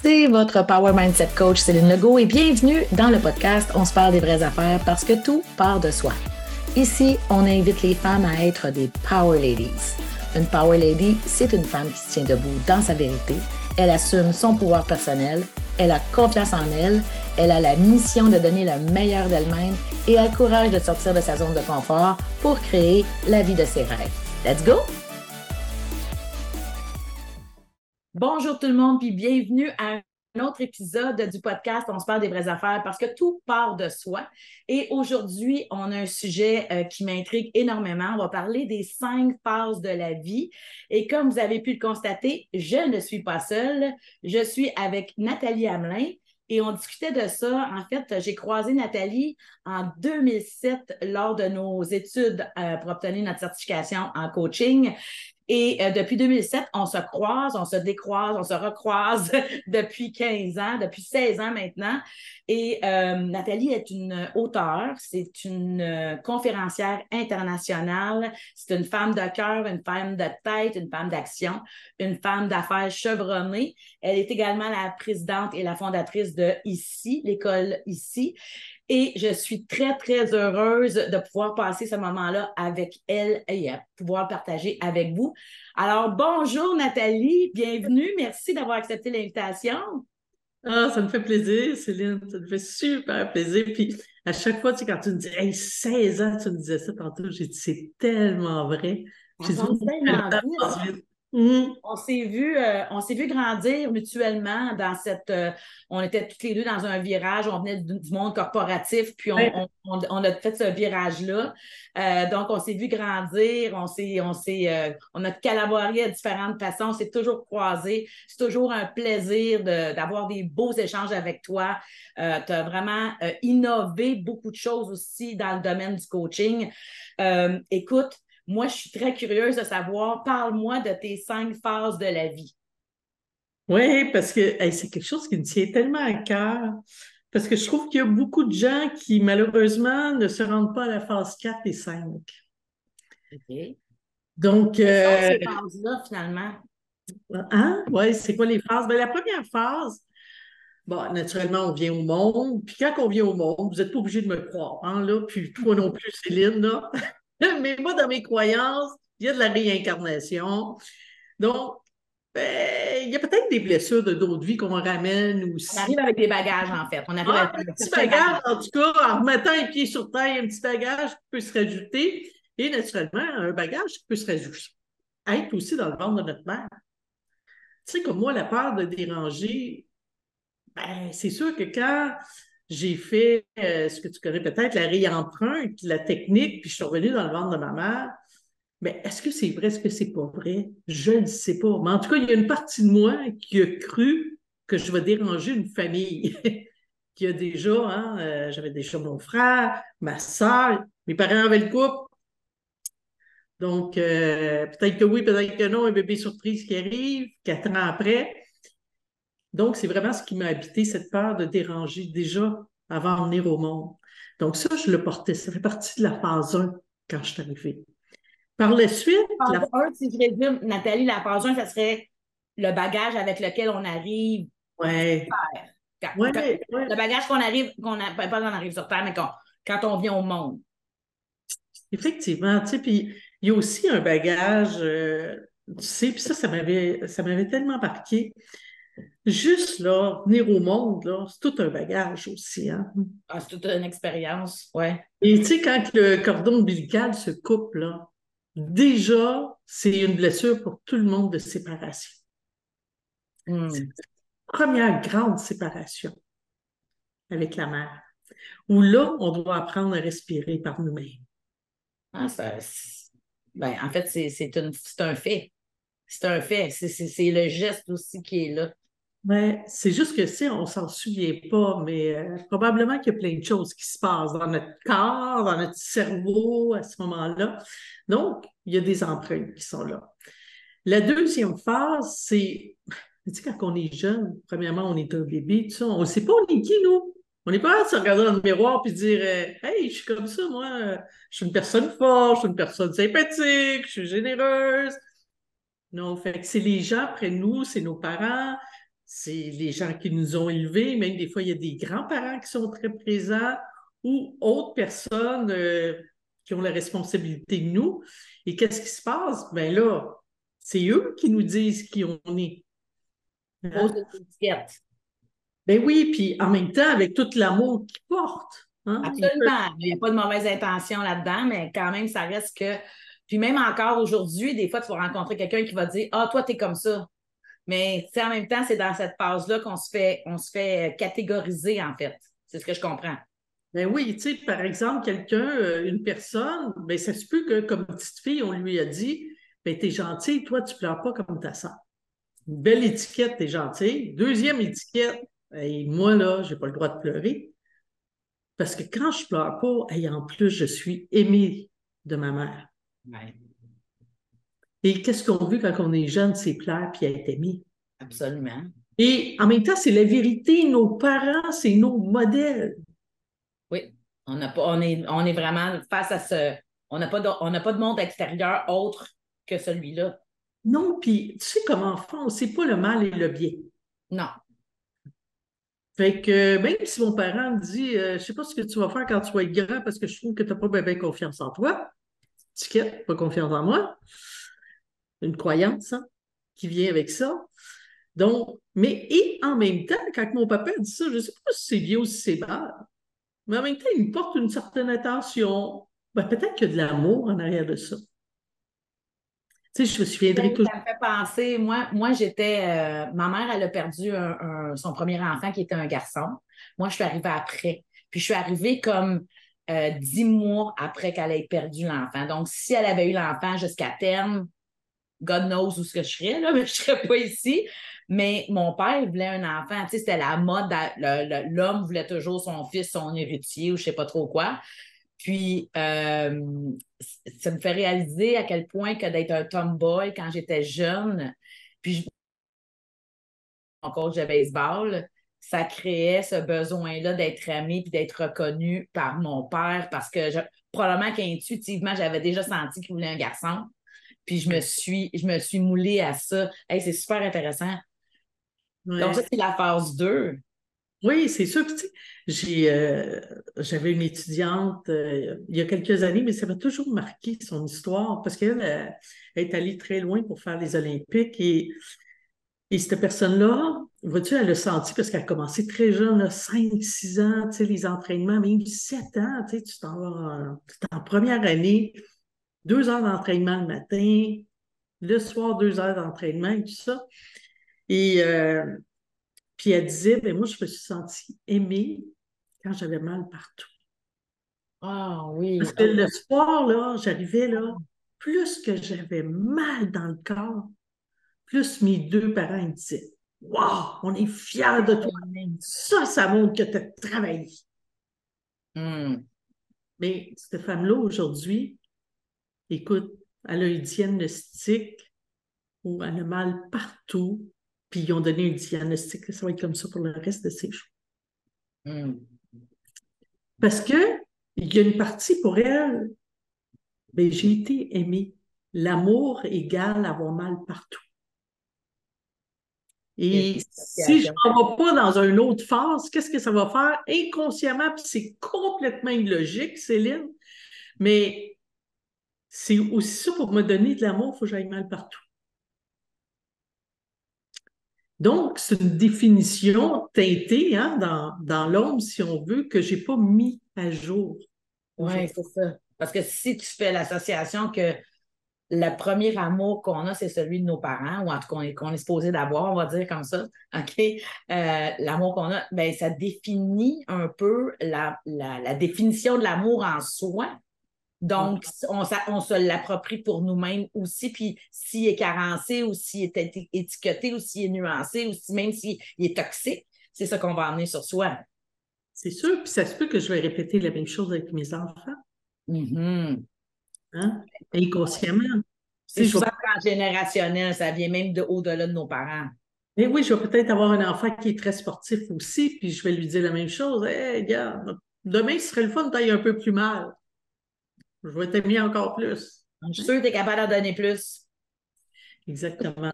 C'est votre Power Mindset Coach Céline Legault et bienvenue dans le podcast On se parle des vraies affaires parce que tout part de soi. Ici, on invite les femmes à être des Power Ladies. Une Power Lady, c'est une femme qui se tient debout dans sa vérité. Elle assume son pouvoir personnel, elle a confiance en elle, elle a la mission de donner le meilleur d'elle-même et a le courage de sortir de sa zone de confort pour créer la vie de ses rêves. Let's go! Bonjour tout le monde, puis bienvenue à un autre épisode du podcast On se parle des vraies affaires parce que tout part de soi. Et aujourd'hui, on a un sujet euh, qui m'intrigue énormément. On va parler des cinq phases de la vie. Et comme vous avez pu le constater, je ne suis pas seule. Je suis avec Nathalie Hamelin. Et on discutait de ça. En fait, j'ai croisé Nathalie en 2007 lors de nos études euh, pour obtenir notre certification en coaching. Et euh, depuis 2007, on se croise, on se décroise, on se recroise depuis 15 ans, depuis 16 ans maintenant. Et euh, Nathalie est une auteure, c'est une euh, conférencière internationale, c'est une femme de cœur, une femme de tête, une femme d'action, une femme d'affaires chevronnée. Elle est également la présidente et la fondatrice de ICI, l'école ICI. Et je suis très, très heureuse de pouvoir passer ce moment-là avec elle et pouvoir partager avec vous. Alors, bonjour Nathalie, bienvenue. Merci d'avoir accepté l'invitation. Ah, ça me fait plaisir, Céline. Ça me fait super plaisir. Puis à chaque fois, tu sais, quand tu me dis hey, 16 ans, tu me disais ça tantôt, j'ai dit c'est tellement vrai. J'ai dit, Mm. On s'est vu, euh, on s'est vu grandir mutuellement dans cette. Euh, on était toutes les deux dans un virage, on venait du, monde corporatif, puis on, a fait ce virage-là. Euh, donc, on s'est vu grandir, on s'est, on s'est, on a collaboré à différentes façons, on s'est toujours croisés. C'est toujours un plaisir d'avoir des beaux échanges avec toi. tu as vraiment innové beaucoup de choses aussi dans le domaine du coaching. écoute, moi, je suis très curieuse de savoir, parle-moi de tes cinq phases de la vie. Oui, parce que c'est quelque chose qui me tient tellement à cœur. Parce que je trouve qu'il y a beaucoup de gens qui, malheureusement, ne se rendent pas à la phase 4 et 5. OK. Donc. Euh... ces phases-là, finalement? Hein? Oui, c'est quoi les phases? Bien, la première phase, Bon, naturellement, on vient au monde. Puis quand on vient au monde, vous n'êtes pas obligé de me croire, hein, là. Puis toi non plus, Céline, là. Mais moi, dans mes croyances, il y a de la réincarnation. Donc, ben, il y a peut-être des blessures de d'autres vies qu'on ramène aussi. On arrive avec des bagages, en fait. On arrive ah, avec un petit bagage, en tout cas, en remettant les pieds sur terre, un petit bagage qui peut se rajouter. Et naturellement, un bagage qui peut se rajouter. Être aussi dans le ventre de notre mère. Tu sais, comme moi, la peur de déranger, ben, c'est sûr que quand j'ai fait euh, ce que tu connais peut-être, la réempreinte, la technique, puis je suis revenue dans le ventre de ma mère. Mais est-ce que c'est vrai, est-ce que c'est pas vrai? Je ne sais pas. Mais en tout cas, il y a une partie de moi qui a cru que je vais déranger une famille. qui a déjà, hein, euh, j'avais déjà mon frère, ma soeur, mes parents avaient le couple. Donc, euh, peut-être que oui, peut-être que non, un bébé surprise qui arrive quatre ans après. Donc, c'est vraiment ce qui m'a habité, cette peur de déranger déjà avant de venir au monde. Donc, ça, je le portais. Ça fait partie de la phase 1 quand je suis arrivée. Par la suite. la... 1, si je résume, Nathalie, la phase 1, ça serait le bagage avec lequel on arrive. Ouais. Le bagage qu'on arrive, qu'on a, pas qu'on arrive sur Terre, mais quand on vient au monde. Effectivement, tu sais, puis il y a aussi un bagage, euh, tu sais, puis ça, ça m'avait, ça m'avait tellement marqué. Juste là, venir au monde, là, c'est tout un bagage aussi. Hein? Ah, c'est toute une expérience, ouais. Et tu sais, quand le cordon ombilical se coupe, là, déjà, c'est une blessure pour tout le monde de séparation. Hmm. C'est la première grande séparation avec la mère, où là, on doit apprendre à respirer par nous-mêmes. Ah, ça, ben, en fait, c'est un fait. C'est un fait. C'est le geste aussi qui est là. Ouais, c'est juste que si on s'en souvient pas, mais euh, probablement qu'il y a plein de choses qui se passent dans notre corps, dans notre cerveau à ce moment-là. Donc, il y a des empreintes qui sont là. La deuxième phase, c'est, tu sais, quand on est jeune, premièrement, on est un bébé, tout ça, on ne sait pas on est qui, nous. On n'est pas à se regarder dans le miroir et dire euh, Hey, je suis comme ça, moi, je suis une personne forte, je suis une personne sympathique, je suis généreuse. Non, fait que c'est les gens près de nous, c'est nos parents, c'est les gens qui nous ont élevés, même des fois, il y a des grands-parents qui sont très présents ou autres personnes euh, qui ont la responsabilité de nous. Et qu'est-ce qui se passe? Ben là, c'est eux qui nous disent qui on est. Hein? Ben oui, puis en même temps, avec tout l'amour qu'ils portent. Hein? Absolument. Il n'y a pas de mauvaise intention là-dedans, mais quand même, ça reste que. Puis même encore aujourd'hui, des fois, tu vas rencontrer quelqu'un qui va dire Ah, toi, tu es comme ça. Mais en même temps, c'est dans cette phase-là qu'on se fait, on se fait catégoriser, en fait. C'est ce que je comprends. Ben oui, tu sais, par exemple, quelqu'un, euh, une personne, ben ça se peut que comme petite fille, on lui a dit Ben, t'es gentille, toi, tu pleures pas comme ta soeur. Une belle étiquette, t'es gentille. Deuxième étiquette, et moi, là, j'ai pas le droit de pleurer. Parce que quand je pleure pas, et en plus, je suis aimée de ma mère. Et qu'est-ce qu'on veut quand on est jeune, c'est plaire puis être aimé. Absolument. Et en même temps, c'est la vérité. Nos parents, c'est nos modèles. Oui. On, a pas, on, est, on est vraiment face à ce. On n'a pas, de, pas de monde extérieur autre que celui-là. Non, puis tu sais, comme enfant, on ne sait pas le mal et le bien. Non. Fait que même si mon parent me dit euh, Je ne sais pas ce que tu vas faire quand tu vas être grand parce que je trouve que tu n'as pas bien, confiance en toi, tu pas confiance en moi une croyance hein, qui vient avec ça. Donc, mais et en même temps, quand mon papa dit ça, je ne sais pas si c'est bien ou si c'est mal, mais en même temps, il me porte une certaine attention. Ben, peut-être qu'il y a de l'amour en arrière de ça. Tu sais, je me souviendrai toujours. Ça me fait penser, moi, moi j'étais, euh, ma mère, elle a perdu son premier enfant qui était un garçon. Moi, je suis arrivée après. Puis je suis arrivée comme euh, dix mois après qu'elle ait perdu l'enfant. Donc, si elle avait eu l'enfant jusqu'à terme, God knows où ce que je serais, là, mais je serais pas ici. Mais mon père voulait un enfant. Tu sais, c'était la mode. L'homme voulait toujours son fils, son héritier ou je sais pas trop quoi. Puis, euh, ça me fait réaliser à quel point que d'être un tomboy quand j'étais jeune, puis mon coach de baseball, ça créait ce besoin-là d'être aimé puis d'être reconnu par mon père parce que probablement qu'intuitivement, j'avais déjà senti qu'il voulait un garçon. Puis je me suis, je me suis moulée à ça. c'est super intéressant. Donc, ça, c'est la phase 2. Oui, c'est sûr. J'ai, euh, j'avais une étudiante euh, il y a quelques années, mais ça m'a toujours marqué son histoire parce qu'elle est allée très loin pour faire les Olympiques et, et cette personne-là, vois-tu, elle a senti parce qu'elle a commencé très jeune, 5-6 ans, tu sais, les entraînements, même 7 ans, tu sais, tu t'en vas en première année deux heures d'entraînement le matin, le soir, deux heures d'entraînement et tout ça. Et euh, puis elle disait, ben moi, je me suis sentie aimée quand j'avais mal partout. Ah oui. Parce que le soir, là, j'arrivais là, plus que j'avais mal dans le corps, plus mes deux parents me disaient Wow, on est fiers de toi. Ça, ça montre que tu as travaillé. Hmm. Mais cette femme-là, aujourd'hui, écoute, elle a eu diagnostic ou elle a mal partout, puis ils ont donné un diagnostic que ça va être comme ça pour le reste de ses jours. Hmm. Parce que il y a une partie pour elle, ben, j'ai été aimée. L'amour égale avoir mal partout. Et si je ne vais pas dans une autre phase, qu'est-ce que ça va faire? Inconsciemment? Puis c'est complètement illogique, Céline, mais c'est aussi ça pour me donner de l'amour, il faut que j'aille mal partout. Donc, c'est une définition teintée hein, dans, dans l'homme, si on veut, que je n'ai pas mis à jour. Oui, c'est ça. Parce que si tu fais l'association que le premier amour qu'on a, c'est celui de nos parents, ou en tout cas qu'on est, supposé d'avoir, on va dire comme ça, OK? Euh, l'amour qu'on a, ben, ça définit un peu la, la définition de l'amour en soi, donc, on, on se l'approprie pour nous-mêmes aussi. Puis, s'il est carencé ou s'il est étiqueté ou s'il est nuancé ou si, même s'il est toxique, c'est ça qu'on va amener sur soi. C'est sûr. Puis, ça se peut que je vais répéter la même chose avec mes enfants. Mm-hmm. Hein? Inconsciemment. C'est souvent transgénérationnel. Ça vient même de, au-delà de nos parents. Mais oui, je vais peut-être avoir un enfant qui est très sportif aussi, puis je vais lui dire la même chose. Hé, gars, demain, ce serait le fun de un peu plus mal. Je vais t'aimer encore plus. Je suis sûre que tu es capable d'en donner plus. exactement.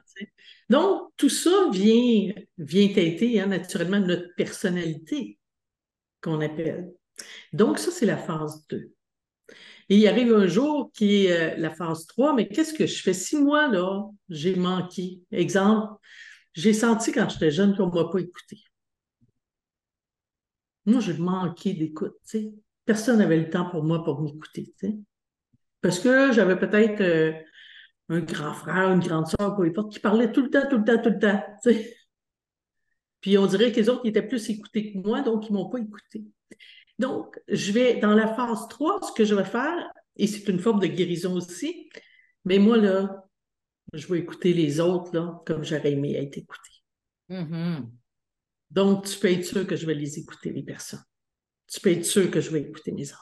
Donc, tout ça vient, vient têter hein, naturellement notre personnalité qu'on appelle. Donc, ça, c'est la phase 2. Et il arrive un jour qui est euh, la phase 3, mais qu'est-ce que je fais? Si moi, là, j'ai manqué, exemple, j'ai senti quand j'étais jeune qu'on ne m'a pas écouté. Moi, j'ai manqué d'écoute, tu sais. Personne n'avait le temps pour moi pour m'écouter. Parce que j'avais peut-être euh, un grand frère, une grande soeur, peu importe, qui parlait tout le temps, tout le temps, tout le temps. Puis on dirait que les autres étaient plus écoutés que moi, donc ils ne m'ont pas écouté. Donc, je vais, dans la phase 3, ce que je vais faire, et c'est une forme de guérison aussi, mais moi, là, je vais écouter les autres, là, comme j'aurais aimé être écouté. Mm-hmm. Donc, tu peux être sûr que je vais les écouter, les personnes. Tu peux être sûr que je vais écouter mes enfants.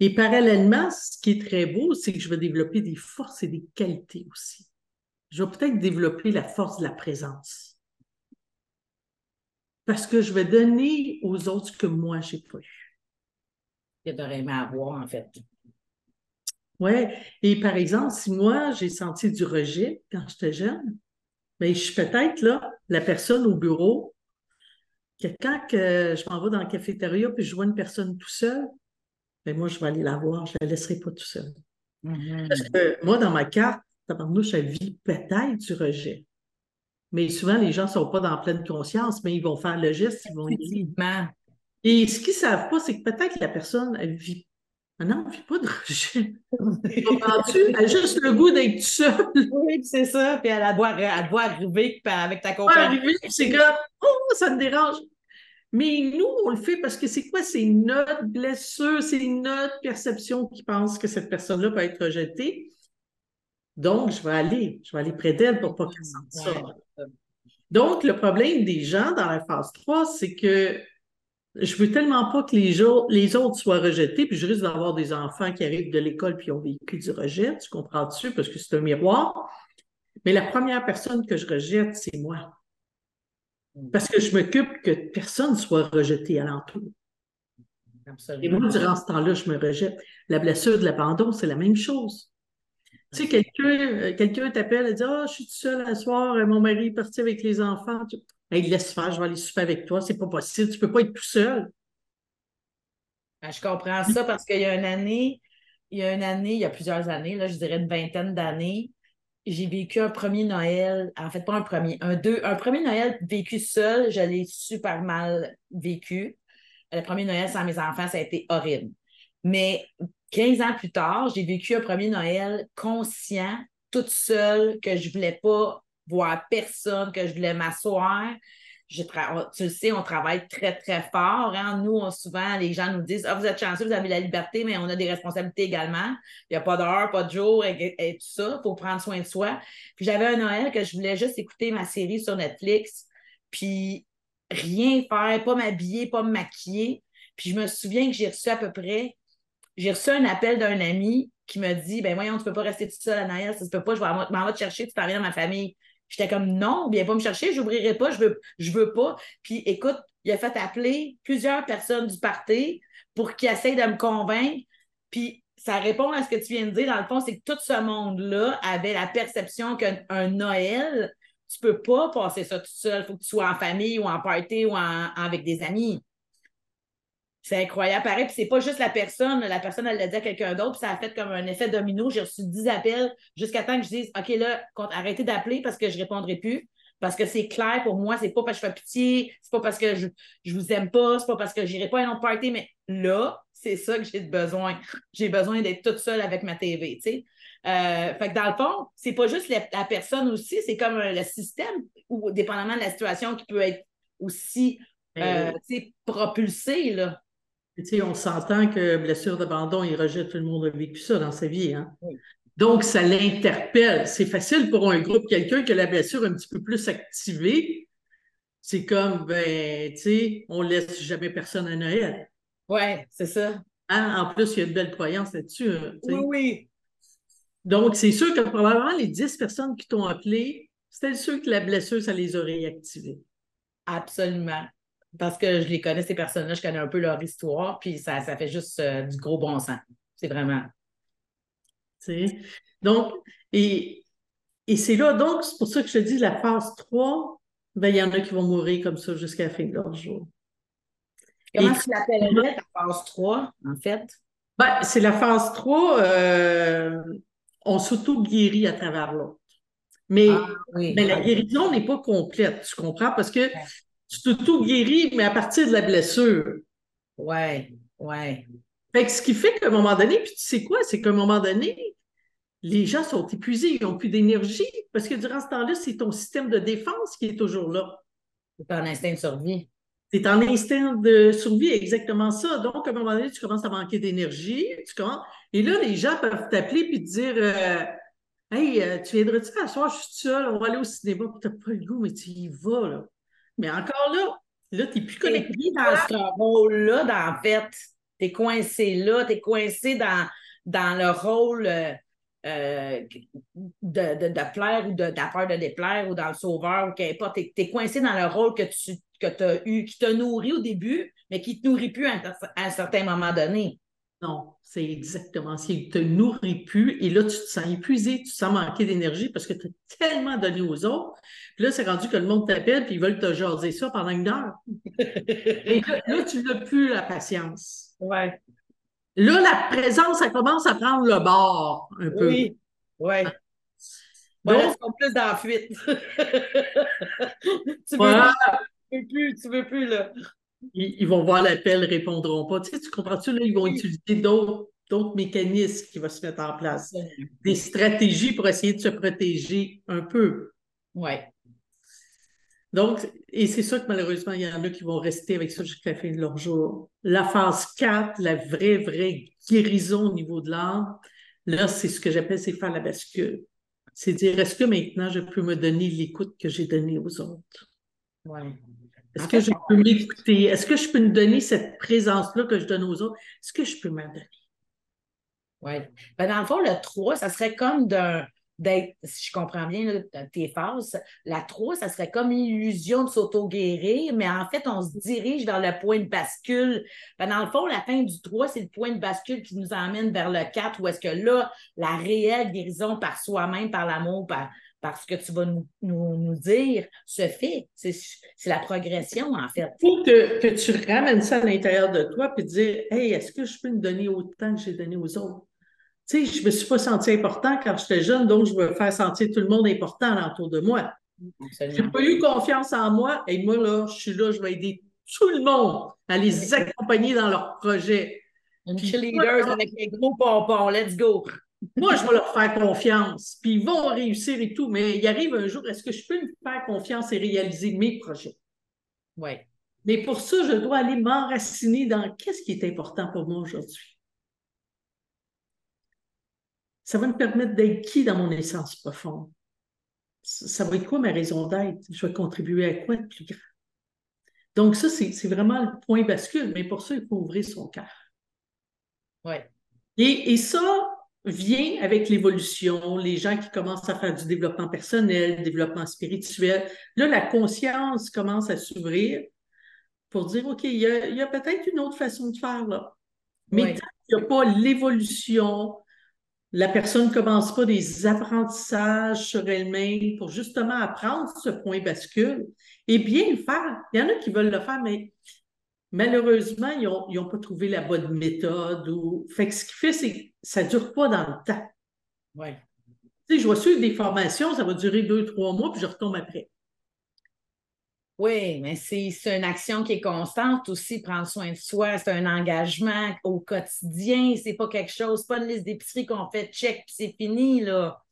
Et parallèlement, ce qui est très beau, c'est que je vais développer des forces et des qualités aussi. Je vais peut-être développer la force de la présence parce que je vais donner aux autres ce que moi, je n'ai pas eu. Que tu aurais aimé avoir, en fait. Oui. Et par exemple, si moi, j'ai senti du rejet quand j'étais jeune, bien, je suis peut-être là, la personne au bureau, que quand que je m'en vais dans la cafétéria puis je vois une personne tout seul, bien, moi, je vais aller la voir, je ne la laisserai pas tout seul. Mm-hmm. Parce que moi, dans ma carte, je vis peut-être du rejet. Mais souvent, les gens ne sont pas dans pleine conscience, mais ils vont faire le geste, ils vont Effectivement. Et ce qu'ils ne savent pas, c'est que peut-être la personne, elle vit. Ah non, vit pas de rejet. Elle a juste le goût d'être seule. Oui, c'est ça. Puis elle doit, elle doit arriver avec ta compagnie. arriver, c'est comme, oh, ça me dérange. Mais nous, on le fait parce que c'est quoi? C'est notre blessure, c'est notre perception qui pense que cette personne-là peut être rejetée. Donc, je vais aller, je vais aller près d'elle pour pas qu'elle sente ça. Donc, le problème des gens dans la phase 3, c'est que je veux tellement pas que les, les autres soient rejetés, puis je risque d'avoir des enfants qui arrivent de l'école puis ont vécu du rejet, tu comprends-tu? Parce que c'est un miroir. Mais la première personne que je rejette, c'est moi. Parce que je m'occupe que personne soit rejeté alentour. Et moi, durant ce temps-là, je me rejette. La blessure de l'abandon, c'est la même chose. Tu sais, quelqu'un euh, quelqu'un t'appelle et dit Ah, je suis tout seul un soir, euh, mon mari est parti avec les enfants. Il laisse faire, je vais aller souper avec toi. C'est pas possible, tu peux pas être tout seul. Ben, je comprends ça parce qu'il y a une année, il y a une année, il y a plusieurs années, là, je dirais une vingtaine d'années, j'ai vécu un premier Noël, en fait, pas un premier, un deux, un premier Noël vécu seul, je l'ai super mal vécu. Le premier Noël sans mes enfants, ça a été horrible. Mais 15 ans plus tard, j'ai vécu un premier Noël conscient, toute seule, que je voulais pas voir personne, que je voulais m'asseoir. tu le sais, on travaille très, très fort. Hein. Nous, souvent, les gens nous disent Ah, vous êtes chanceux, vous avez la liberté, mais on a des responsabilités également. Il n'y a pas d'heure, pas de jour et, tout ça. Il faut prendre soin de soi. Puis j'avais un Noël que je voulais juste écouter ma série sur Netflix, puis rien faire, pas m'habiller, pas me maquiller. Puis je me souviens que j'ai reçu à peu près j'ai reçu un appel d'un ami qui me dit Ben voyons, tu peux pas rester tout seul à Noël, ça se peut pas, je vais m'en te chercher, tu t'en viens dans ma famille. J'étais comme non, viens pas me chercher, je n'ouvrirai pas, je veux, je veux pas. Puis écoute, il a fait appeler plusieurs personnes du parti pour qu'ils essayent de me convaincre. Puis ça répond à ce que tu viens de dire. Dans le fond, c'est que tout ce monde-là avait la perception qu'un Noël, tu peux pas passer ça tout seul. Il faut que tu sois en famille ou en party ou avec des amis. C'est incroyable. Pareil, puis c'est pas juste la personne. La personne, elle l'a dit à quelqu'un d'autre, puis ça a fait comme un effet domino. J'ai reçu 10 appels jusqu'à temps que je dise OK, là, arrêtez d'appeler parce que je répondrai plus. Parce que c'est clair pour moi, c'est pas parce que je fais pitié, c'est pas parce que je, je vous aime pas, c'est pas parce que j'irai pas à un autre party, mais là, c'est ça que j'ai besoin. J'ai besoin d'être toute seule avec ma TV, tu sais. Euh, fait que dans le fond, c'est pas juste la, personne aussi, c'est comme le système, ou dépendamment de la situation, qui peut être aussi ben euh, propulsé, là on s'entend que blessure d'abandon il rejette, tout le monde a vécu ça dans sa vie. Hein? Donc, ça l'interpelle. C'est facile pour un groupe, quelqu'un qui a la blessure un petit peu plus activée. C'est comme, ben, tu sais, on laisse jamais personne à Noël. Oui, c'est ça. Hein? En plus, il y a une belle croyance là-dessus. Hein, oui, oui. Donc, c'est sûr que probablement les 10 personnes qui t'ont appelé, c'était sûr que la blessure, ça les aurait réactivées. Absolument parce que je les connais, ces personnes-là, je connais un peu leur histoire, puis ça, ça fait juste euh, du gros bon sens. C'est vraiment. Donc, et et c'est là, donc, c'est pour ça que je te dis, la phase 3, ben, il y en a qui vont mourir comme ça jusqu'à la fin de leur jour. Comment tu l'appellerais, ta phase 3, en fait? Ben, c'est la phase 3, euh, on s'auto-guérit à travers l'autre. Mais, ah, mais la guérison n'est pas complète, tu comprends? Parce que tu t'auto-guéris, mais à partir de la blessure. Ouais, ouais. Fait que ce qui fait qu'à un moment donné, puis tu sais quoi, c'est qu'à un moment donné, les gens sont épuisés, ils n'ont plus d'énergie, parce que durant ce temps-là, c'est ton système de défense qui est toujours là. C'est un instinct de survie. C'est un instinct de survie, exactement ça. Donc, à un moment donné, tu commences à manquer d'énergie, tu commences... et là, les gens peuvent t'appeler et te dire euh, Hey, euh, tu viendrais-tu à soir, je suis seul, on va aller au cinéma, tu n'as pas le goût, mais tu y vas, là. Mais encore là, là, tu n'es plus connecté. dans ce rôle-là, en fait. Tu es coincé là, tu es coincé dans, dans le rôle. Euh, euh, de, de, plaire ou de, de peur de déplaire ou dans le sauveur ou qu'importe. Tu es, coincé dans le rôle que tu que as eu, qui t'a nourri au début, mais qui ne te nourrit plus à, un certain moment donné. Non, c'est exactement ça. Il ne te nourrit plus et là, tu te sens épuisé, tu te sens manquer d'énergie parce que tu as tellement donné aux autres. Puis là, c'est rendu que le monde t'appelle puis ils veulent te jaser ça pendant une heure. et là, tu n'as plus la patience. Ouais. Là, la présence, ça commence à prendre le bord un peu. Oui, oui. Donc, ils sont plus dans la fuite. tu, veux, veux plus, tu veux plus, là. Ils, vont voir l'appel, ils répondront pas. Tu sais, tu comprends-tu, là, ils vont utiliser d'autres d'autres mécanismes qui vont se mettre en place. Des stratégies pour essayer de se protéger un peu. Oui. Donc, et c'est ça que malheureusement, il y en a qui vont rester avec ça jusqu'à la fin de leur jour. La phase 4, la vraie, vraie guérison au niveau de l'âme, là, c'est ce que j'appelle, c'est faire la bascule. C'est dire, est-ce que maintenant je peux me donner l'écoute que j'ai donnée aux autres? Ouais. Est-ce que je peux m'écouter? Est-ce que je peux me donner cette présence-là que je donne aux autres? Est-ce que je peux m'en donner? Oui. Ben, dans le fond, le 3, ça serait comme d'un d'être, si je comprends bien tes phases, la 3, ça serait comme une illusion de s'auto-guérir, mais en fait, on se dirige vers le point de bascule. Ben, dans le fond, la fin du 3, c'est le point de bascule qui nous emmène vers le 4, où est-ce que là, la réelle guérison par soi-même, par l'amour, par, ce que tu vas nous, nous, dire, se fait. C'est la progression, en fait. Il faut que, que tu ramènes ça à l'intérieur de toi puis dire Hey, est-ce que je peux me donner autant que j'ai donné aux autres? Tu sais, je ne me suis pas senti important quand j'étais jeune, donc je veux faire sentir tout le monde important autour de moi. Je n'ai pas eu confiance en moi et moi, là, je suis là, je vais aider tout le monde à les accompagner dans leurs projets. Une cheerleader avec les gros pompons, let's go. Moi, je vais leur faire confiance, puis ils vont réussir et tout, mais il arrive un jour, est-ce que je peux me faire confiance et réaliser mes projets? Oui. Mais pour ça, je dois aller m'enraciner dans qu'est-ce qui est important pour moi aujourd'hui. ça va me permettre d'être qui dans mon essence profonde? Ça va être quoi ma raison d'être? Je vais contribuer à quoi de plus grand? Donc, ça, c'est vraiment le point bascule, mais pour ça, il faut ouvrir son cœur. Oui. Et, et, ça vient avec l'évolution, les gens qui commencent à faire du développement personnel, développement spirituel. Là, la conscience commence à s'ouvrir pour dire, OK, il y a, a peut-être une autre façon de faire là. Mais tant qu'il n'y a pas l'évolution, la personne ne commence pas des apprentissages sur elle-même pour justement apprendre ce point bascule et bien le faire. Il y en a qui veulent le faire, mais malheureusement, ils n'ont pas trouvé la bonne méthode. Ou... Fait que ce qui fait, c'est que ça ne dure pas dans le temps. Oui. Tu sais, je vais suivre des formations, ça va durer deux, trois mois, puis je retombe après. Oui, mais c'est une action qui est constante aussi, prendre soin de soi, c'est un engagement au quotidien, c'est pas quelque chose, pas une liste d'épicerie qu'on fait check puis c'est fini, là.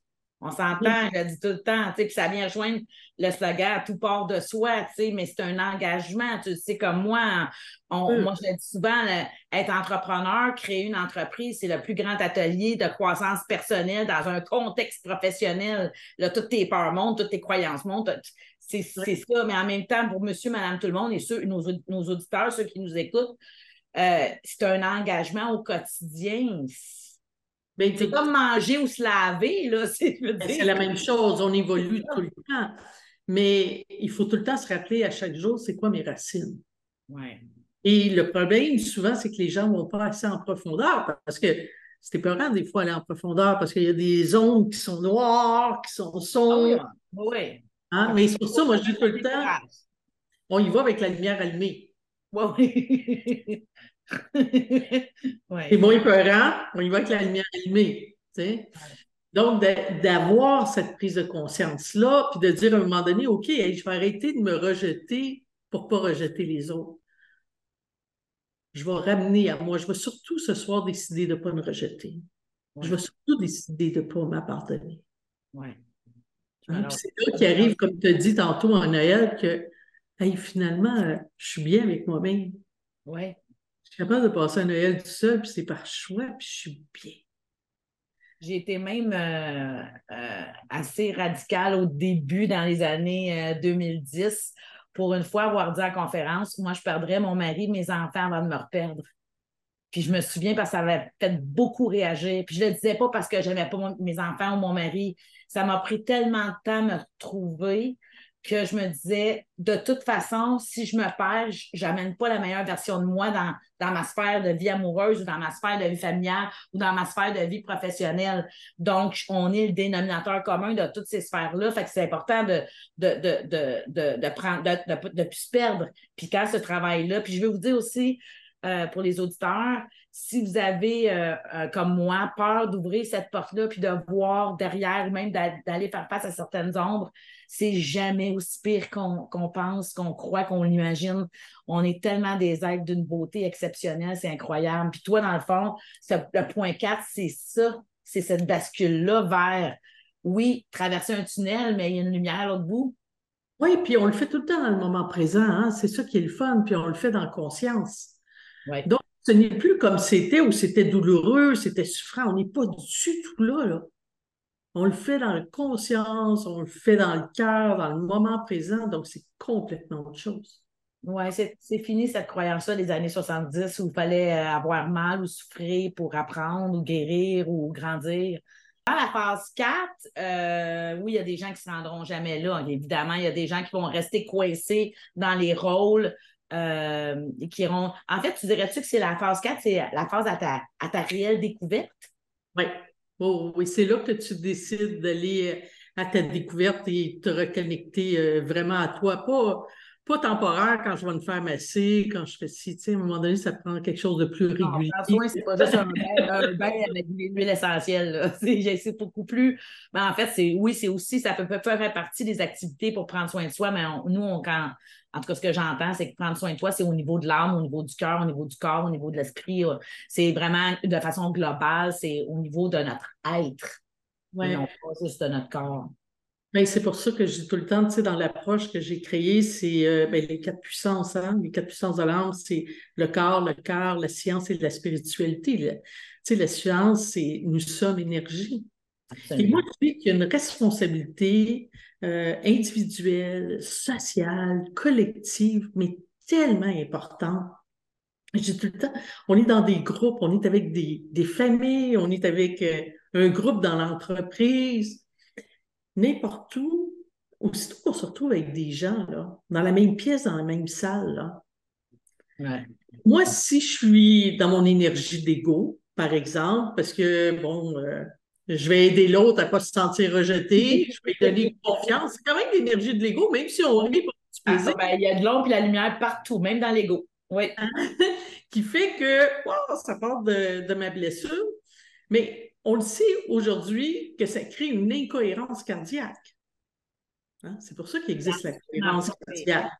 On s'entend, je le dis tout le temps, puis ça vient rejoindre le slogan tout part de soi, mais c'est un engagement. Tu sais, comme moi, moi, je le dis souvent, être entrepreneur, créer une entreprise, c'est le plus grand atelier de croissance personnelle dans un contexte professionnel. Là, toutes tes peurs montent, toutes tes croyances montent. C'est ça, mais en même temps, pour monsieur, madame, tout le monde et ceux, nos, nos auditeurs, ceux qui nous écoutent, euh, c'est un engagement au quotidien. Ben, c'est comme manger ou se laver, là. Ben, c'est la même chose, on évolue tout le temps. Mais il faut tout le temps se rappeler à chaque jour, c'est quoi mes racines? Ouais. Et le problème, souvent, c'est que les gens ne vont pas assez en profondeur parce que c'est épeurant des fois aller en profondeur parce qu'il y a des zones qui sont noires, qui sont sombres. Ah oui. Hein? Mais c'est pour ça, moi, je dis tout le temps, on y va avec la lumière allumée. Oui. C'est moins épeurant, on y va avec la lumière allumée. Donc, d'avoir cette prise de conscience-là, puis de dire à un moment donné, OK, je vais arrêter de me rejeter pour ne pas rejeter les autres. Je vais ramener à moi. Je vais surtout ce soir décider de ne pas me rejeter. Je vais surtout décider de ne pas m'appartenir. Ouais. Hein, c'est là qui arrive, comme tu as dit tantôt en Noël, que finalement, euh, je suis bien avec moi-même. Ouais. Je suis capable de passer un Noël tout seul, puis c'est par choix, puis je suis bien. J'ai été même euh, euh, assez radicale au début, dans les années 2010, euh, pour une fois avoir dit à la conférence, moi, je perdrais mon mari, mes enfants avant de me reperdre. Puis je me souviens parce que ça avait fait beaucoup réagir. Puis je le disais pas parce que j'aimais pas mes enfants ou mon mari. Ça m'a pris tellement de temps à me retrouver que je me disais, de toute façon, si je me perds, j'amène pas la meilleure version de moi dans, dans ma sphère de vie amoureuse ou dans ma sphère de vie familiale ou dans ma sphère de vie professionnelle. Donc, on est le dénominateur commun de toutes ces sphères-là. Fait que c'est important de, de, de, de, de, prendre, de, de, plus perdre. Puis quand ce travail-là, puis je vais vous dire aussi, euh, pour les auditeurs, si vous avez, euh, euh, comme moi, peur d'ouvrir cette porte-là, puis de voir derrière, ou même d'aller faire face à certaines ombres, c'est jamais aussi pire qu'on pense, qu'on croit, qu'on l'imagine. On est tellement des êtres d'une beauté exceptionnelle, c'est incroyable. Puis toi, dans le fond, le point 4, c'est ça, c'est cette bascule-là vers, oui, traverser un tunnel, mais il y a une lumière à l'autre bout. Oui, puis on le fait tout le temps dans le moment présent. Hein? C'est ça qui est le fun, puis on le fait dans conscience. Donc, ce n'est plus comme c'était où c'était douloureux, c'était souffrant. On n'est pas du tout là, là. On le fait dans la conscience, on le fait dans le cœur, dans le moment présent, donc c'est complètement autre chose. Oui, c'est fini cette croyance-là des années 70 où il fallait euh, avoir mal ou souffrir pour apprendre ou guérir ou grandir. Dans la phase 4, euh, oui, il y a des gens qui ne se rendront jamais là. Évidemment, il y a des gens qui vont rester coincés dans les rôles. Euh, qui iront... En fait, tu dirais-tu que c'est la phase 4, c'est la phase à ta, à ta réelle découverte? Oui. Oh, oui, c'est là que tu décides d'aller euh, à ta découverte et te reconnecter euh, vraiment à toi. Pas, pas temporaire quand je vais me faire masser, quand je fais ci, tu sais, à un moment donné, ça prend quelque chose de plus régulier. Non, c'est pas juste un bain, avec l'huile essentielle. C'est beaucoup plus. Mais en fait, c'est oui, c'est aussi, ça peut, faire partie des activités pour prendre soin de soi, mais nous, on, quand, en tout cas, ce que j'entends, c'est que prendre soin de toi, c'est au niveau de l'âme, au niveau du cœur, au niveau du corps, au niveau de l'esprit. Euh, c'est vraiment de façon globale, c'est au niveau de notre être. Ouais. non pas juste de notre corps. Ben, c'est pour ça que je dis tout le temps, tu sais, dans l'approche que j'ai créée, c'est euh, ben, les quatre puissances, hein? les quatre puissances de l'âme, c'est le corps, le cœur, la science et la spiritualité. Tu sais, la science, c'est nous sommes énergie. Et moi, je dis qu'il y a une responsabilité euh, individuelle, sociale, collective, mais tellement importante. Je dis tout le temps, on est dans des groupes, on est avec des, des familles, on est avec euh, un groupe dans l'entreprise, n'importe où. Aussitôt qu'on se retrouve avec des gens, là, dans la même pièce, dans la même salle, là. Moi, si je suis dans mon énergie d'ego, par exemple, parce que, bon, euh, je vais aider l'autre à ne pas se sentir rejeté, je vais lui donner confiance. C'est quand même l'énergie de l'ego, même si on rit pour ah, ben, Il y a de l'ombre et la lumière partout, même dans l'ego. Oui. qui fait que ça part de, ma blessure. Mais on le sait aujourd'hui que ça crée une incohérence cardiaque. Hein? C'est pour ça qu'il existe la cohérence cardiaque.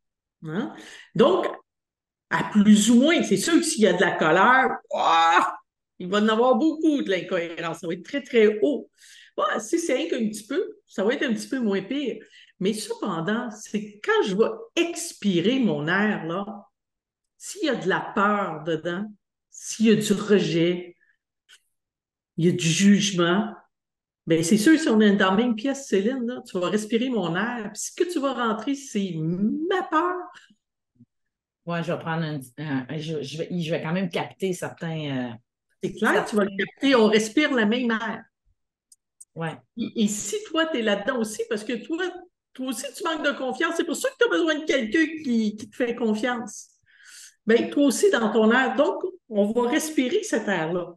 Hein? Donc, à plus ou moins, c'est sûr que s'il y a de la colère, il va en avoir beaucoup de l'incohérence. Ça va être très, très haut. si c'est rien qu'un petit peu, ça va être un petit peu moins pire. Mais cependant, c'est quand je vais expirer mon air, là, s'il y a de la peur dedans, s'il y a du rejet, il y a du jugement, bien, c'est sûr, si on est dans la même pièce, Céline, là, tu vas respirer mon air, puis ce que tu vas rentrer, c'est ma peur. Oui, je vais prendre un, je, je, vais, je, vais, quand même capter certains, euh, c'est clair, tu vas le capter, on respire la même air. Ouais. Et, si toi, tu es là-dedans aussi, parce que toi, toi aussi, tu manques de confiance, c'est pour ça que tu as besoin de quelqu'un qui, te fait confiance. Bien, toi aussi, dans ton air. Donc, on va respirer cet air-là.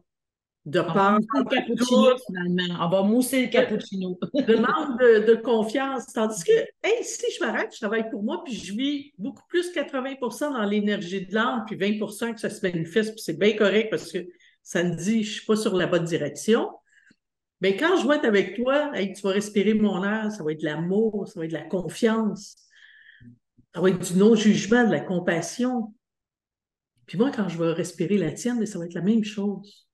De On va peur. mousser le cappuccino, finalement. On va mousser le cappuccino. de manque de, de confiance. Tandis que, hey, si je m'arrête, je travaille pour moi, puis je vis beaucoup plus 80% dans l'énergie de l'âme, puis 20% que ça se manifeste, puis c'est bien correct parce que ça me dit je suis pas sur la bonne direction. Mais quand je vais être avec toi, hey, tu vas respirer mon air, ça va être de l'amour, ça va être de la confiance, ça va être du non-jugement, de la compassion. Puis moi, quand je vais respirer la tienne, ça va être la même chose.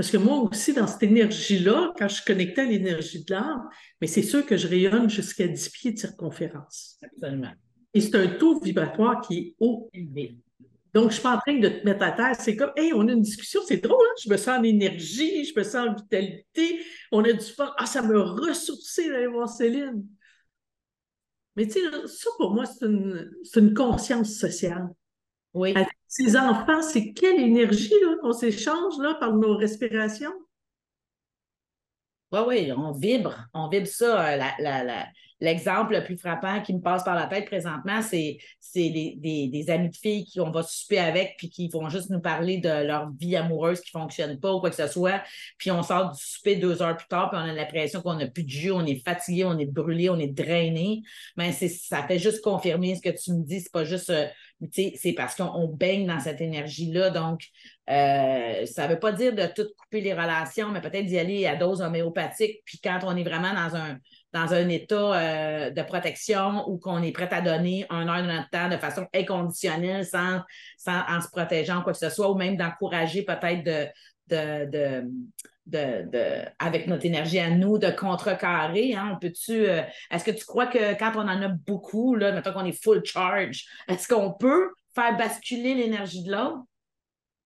Parce que moi aussi, dans cette énergie-là, quand je suis connectée à l'énergie de l'âme, mais c'est sûr que je rayonne jusqu'à 10 pieds de circonférence. Absolument. Et c'est un taux vibratoire qui est haut. Donc, je ne suis pas en train de te mettre à terre. C'est comme, hey, on a une discussion, c'est drôle, hein? je me sens en énergie, je me sens en vitalité, on a du fun. Ah, ça me ressourcé d'aller voir Céline. Mais tu sais, ça pour moi, c'est une, une conscience sociale. Oui. Avec ces enfants, c'est quelle énergie qu'on s'échange par nos respirations? Oui, oui, on vibre. On vibre ça. Euh, l'exemple le plus frappant qui me passe par la tête présentement, c'est des, des, amis de filles qui on va souper avec puis qui vont juste nous parler de leur vie amoureuse qui ne fonctionne pas ou quoi que ce soit. Puis on sort du souper deux heures plus tard, puis on a l'impression qu'on n'a plus de jus, on est fatigué, on est brûlé, on est drainé. Mais ça fait juste confirmer ce que tu me dis. C'est pas juste euh, c'est parce qu'on baigne dans cette énergie-là. Donc, euh, ça ne veut pas dire de tout couper les relations, mais peut-être d'y aller à dose homéopathique. Puis quand on est vraiment dans un, dans un état euh, de protection ou qu'on est prêt à donner un heure de notre temps de façon inconditionnelle sans, sans en se protégeant quoi que ce soit, ou même d'encourager peut-être de, de, de, avec notre énergie à nous, de contrecarrer. Hein? On peut-tu, euh, est-ce que tu crois que quand on en a beaucoup, là, mettons qu'on est full charge, est-ce qu'on peut faire basculer l'énergie de l'autre?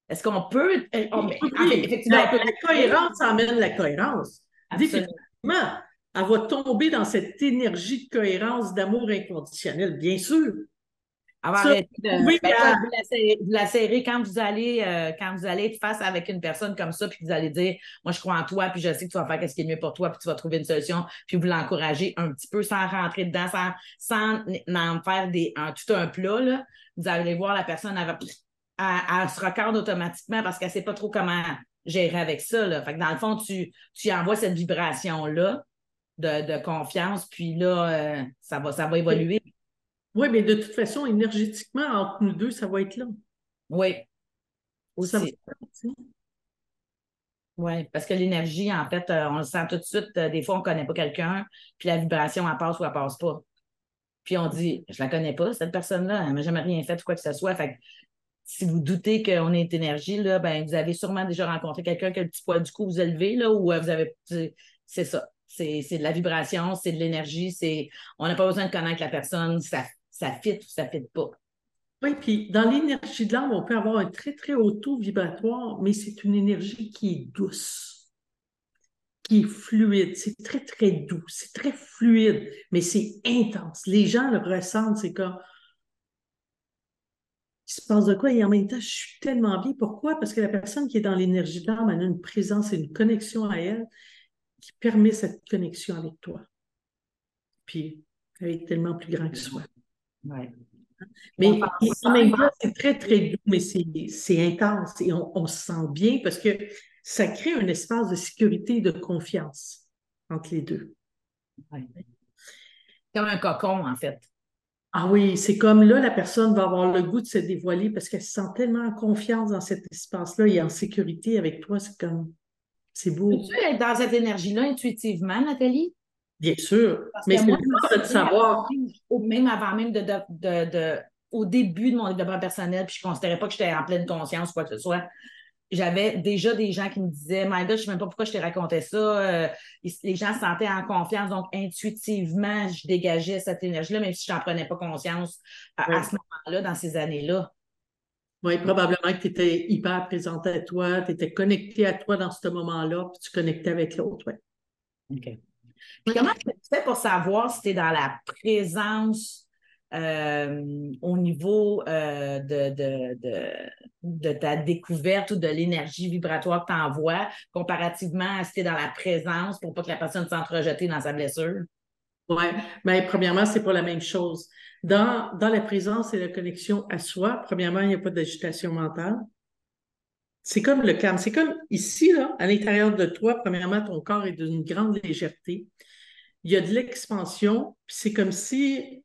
Est-ce qu'on peut. Euh, effectivement, la, cohérence amène la cohérence. Définitivement, elle va tomber dans cette énergie de cohérence, d'amour inconditionnel, bien sûr. Avoir arrêté de, oui, ben, vous, la serrer, quand vous allez euh, quand vous allez être face avec une personne comme ça, puis vous allez dire Moi, je crois en toi, puis je sais que tu vas faire ce qui est mieux pour toi, puis tu vas trouver une solution, puis vous l'encouragez un petit peu sans rentrer dedans, sans, sans en faire des, tout un plat. Là. Vous allez voir la personne, elle, va, se recorde automatiquement parce qu'elle ne sait pas trop comment gérer avec ça. Là. Fait que dans le fond, tu, tu envoies cette vibration-là de, confiance, puis là, euh, ça, va, ça va évoluer. Oui, mais de toute façon, énergétiquement, entre nous deux, ça va être là. Oui. Aussi. Oui, parce que l'énergie, en fait, euh, on le sent tout de suite. Euh, des fois, on ne connaît pas quelqu'un, puis la vibration, elle passe ou elle passe pas. Puis on dit, je la connais pas, cette personne-là, elle ne m'a jamais rien fait ou quoi que ce soit. Fait si vous doutez qu'on est énergie, là, ben, vous avez sûrement déjà rencontré quelqu'un qui a le petit poids du cou vous élevé, là, ou euh, vous avez. C'est ça. C'est de la vibration, c'est de l'énergie, c'est. On n'a pas besoin de connaître la personne, ça ça fit ou ça fit pas. Oui, puis dans l'énergie de l'âme, on peut avoir un très, très haut taux vibratoire, mais c'est une énergie qui est douce, qui est fluide. C'est très, très doux, c'est très fluide, mais c'est intense. Les gens le ressentent, c'est comme. Il se passe de quoi? Et en même temps, je suis tellement bien. Pourquoi? Parce que la personne qui est dans l'énergie de l'âme, elle a une présence et une connexion à elle qui permet cette connexion avec toi. Puis, elle est tellement plus grand que soi. Mais en même temps, c'est très, très doux, mais c'est intense et on, se sent bien parce que ça crée un espace de sécurité et de confiance entre les deux. Comme un cocon, en fait. Ah oui, c'est comme là, la personne va avoir le goût de se dévoiler parce qu'elle se sent tellement en confiance dans cet espace-là et en sécurité avec toi. C'est comme, c'est beau. Peux-tu être dans cette énergie-là intuitivement, Nathalie? Bien sûr. mais c'est de savoir. Même avant même de, de, au début de mon développement personnel, puis je ne considérais pas que j'étais en pleine conscience ou quoi que ce soit. J'avais déjà des gens qui me disaient My God, je ne sais même pas pourquoi je t'ai raconté ça. Euh, les gens se sentaient en confiance, donc intuitivement, je dégageais cette énergie-là, même si je n'en prenais pas conscience à, ce moment-là, dans ces années-là. Oui, probablement que tu étais hyper présente à toi, tu étais connecté à toi dans ce moment-là, puis tu connectais avec l'autre. Ouais. OK comment tu fais pour savoir si tu es dans la présence euh, au niveau euh, de, de, ta découverte ou de l'énergie vibratoire que tu envoies comparativement à si tu es dans la présence pour pas que la personne sente rejetée dans sa blessure? Oui, mais ben, premièrement, c'est pas la même chose. Dans, dans la présence et la connexion à soi, premièrement, il n'y a pas d'agitation mentale. c'est comme le calme. C'est comme ici, là, à l'intérieur de toi, premièrement, ton corps est d'une grande légèreté. Il y a de l'expansion, puis c'est comme si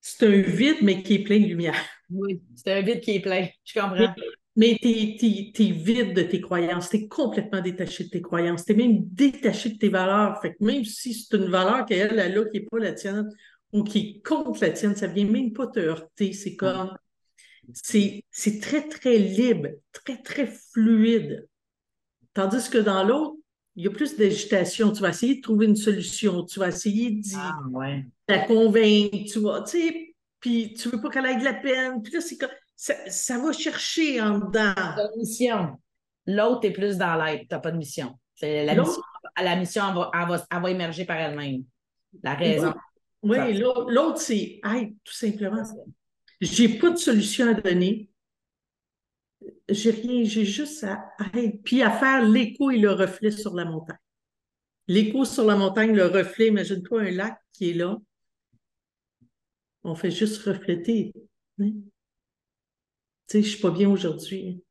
c'est un vide, mais qui est plein de lumière. Oui, c'est un vide qui est plein. Je comprends. Mais, tu es, vide de tes croyances. Tu es complètement détaché de tes croyances. Tu es même détaché de tes valeurs. Fait que même si c'est une valeur qu'elle a là, qui n'est pas la tienne, ou qui est contre la tienne, ça ne vient même pas te heurter. C'est comme c'est très, très libre, très, très fluide. Tandis que dans l'autre, il y a plus d'agitation. Tu vas essayer de trouver une solution. Tu vas essayer de ah, ouais. la convaincre. Tu vois, tu sais, puis tu veux pas qu'elle ait de la peine. Puis là, c'est comme, ça, ça, va chercher en dedans. Mission. L'autre est plus dans l'aide. Tu n'as pas de mission. La mission, la mission elle va, va, elle va, émerger par elle-même. La raison. Oui, l'autre, c'est tout simplement. J'ai pas de solution à donner. J'ai rien, j'ai juste à, être, puis à faire l'écho et le reflet sur la montagne. L'écho sur la montagne, le reflet, imagine-toi un lac qui est là. On fait juste refléter. Hein. Tu sais, je suis pas bien aujourd'hui.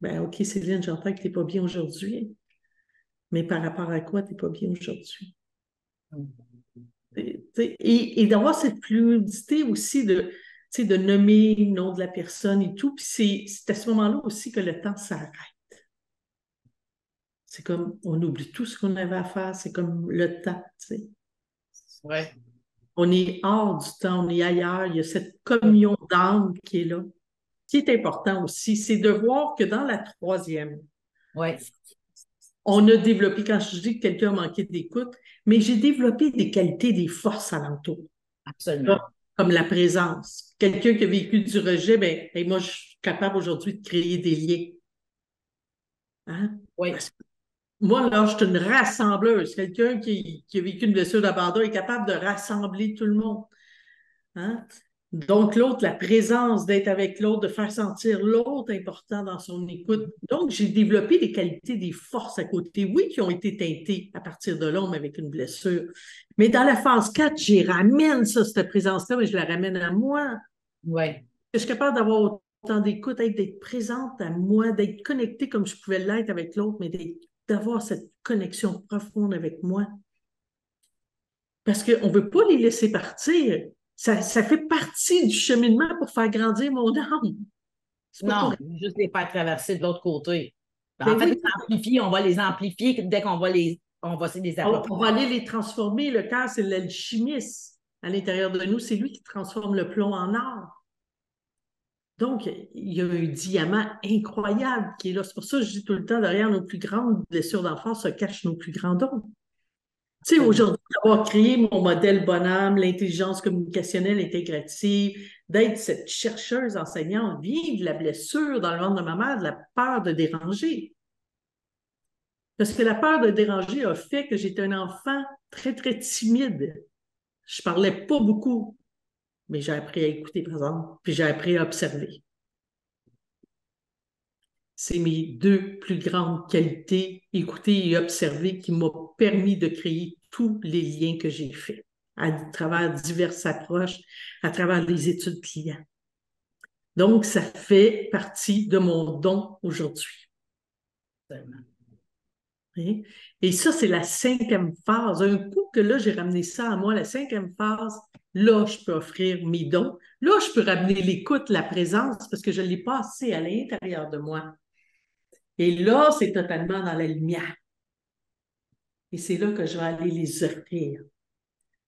Ben, OK, Céline, j'entends que tu n'es pas bien aujourd'hui. Mais par rapport à quoi tu n'es pas bien aujourd'hui? Et, et d'avoir cette fluidité aussi de, de nommer le nom de la personne et tout. Puis c'est à ce moment-là aussi que le temps s'arrête. C'est comme, on oublie tout ce qu'on avait à faire, c'est comme le temps, tu sais. Ouais. On est hors du temps, on est ailleurs, il y a cette communion d'âme qui est là. Ce qui est important aussi, c'est de voir que dans la troisième, ouais. on a développé, quand je dis que quelqu'un a manqué d'écoute, mais j'ai développé des qualités, des forces alentour. Absolument comme la présence. Quelqu'un qui a vécu du rejet, ben, moi, je suis capable aujourd'hui de créer des liens. Hein? Oui. moi, là, je suis une rassembleuse. Quelqu'un qui, qui, a vécu une blessure d'abandon est capable de rassembler tout le monde. Hein? Donc, l'autre, la présence d'être avec l'autre, de faire sentir l'autre important dans son écoute. Donc, j'ai développé des qualités, des forces à côté, oui, qui ont été teintées à partir de l'homme avec une blessure. Mais dans la phase 4, j'y ramène ça, cette présence-là, mais je la ramène à moi. Oui. Je suis capable d'avoir autant d'écoute, d'être présente à moi, d'être connectée comme je pouvais l'être avec l'autre, mais d'avoir cette connexion profonde avec moi. Parce qu'on ne veut pas les laisser partir ça, fait partie du cheminement pour faire grandir mon âme. Non, juste les faire traverser de l'autre côté. Ben, en fait, les amplifier, on va les amplifier dès qu'on va les on va les on, on, va aller les transformer. Le cœur, c'est l'alchimiste à l'intérieur de nous. C'est lui qui transforme le plomb en or. Donc, il y a un diamant incroyable qui est là. C'est pour ça que je dis tout le temps, derrière nos plus grandes blessures d'enfance se cachent nos plus grands dons. Tu sais, aujourd'hui, d'avoir créé mon modèle bonhomme, l'intelligence communicationnelle intégrative, d'être cette chercheuse enseignante, de la blessure dans le ventre de ma mère, de la peur de déranger. Parce que la peur de déranger a fait que j'étais un enfant très, très timide. Je parlais pas beaucoup, mais j'ai appris à écouter, par exemple, puis j'ai appris à observer. C'est mes deux plus grandes qualités, écouter et observer, qui m'ont permis de créer tous les liens que j'ai faits à travers diverses approches, à travers les études clients. Donc, ça fait partie de mon don aujourd'hui. Et ça, c'est la cinquième phase. Un coup que là, j'ai ramené ça à moi, la cinquième phase, là, je peux offrir mes dons. Là, je peux ramener l'écoute, la présence, parce que je l'ai passé à l'intérieur de moi. Et là, c'est totalement dans la lumière. Et c'est là que je vais aller les offrir.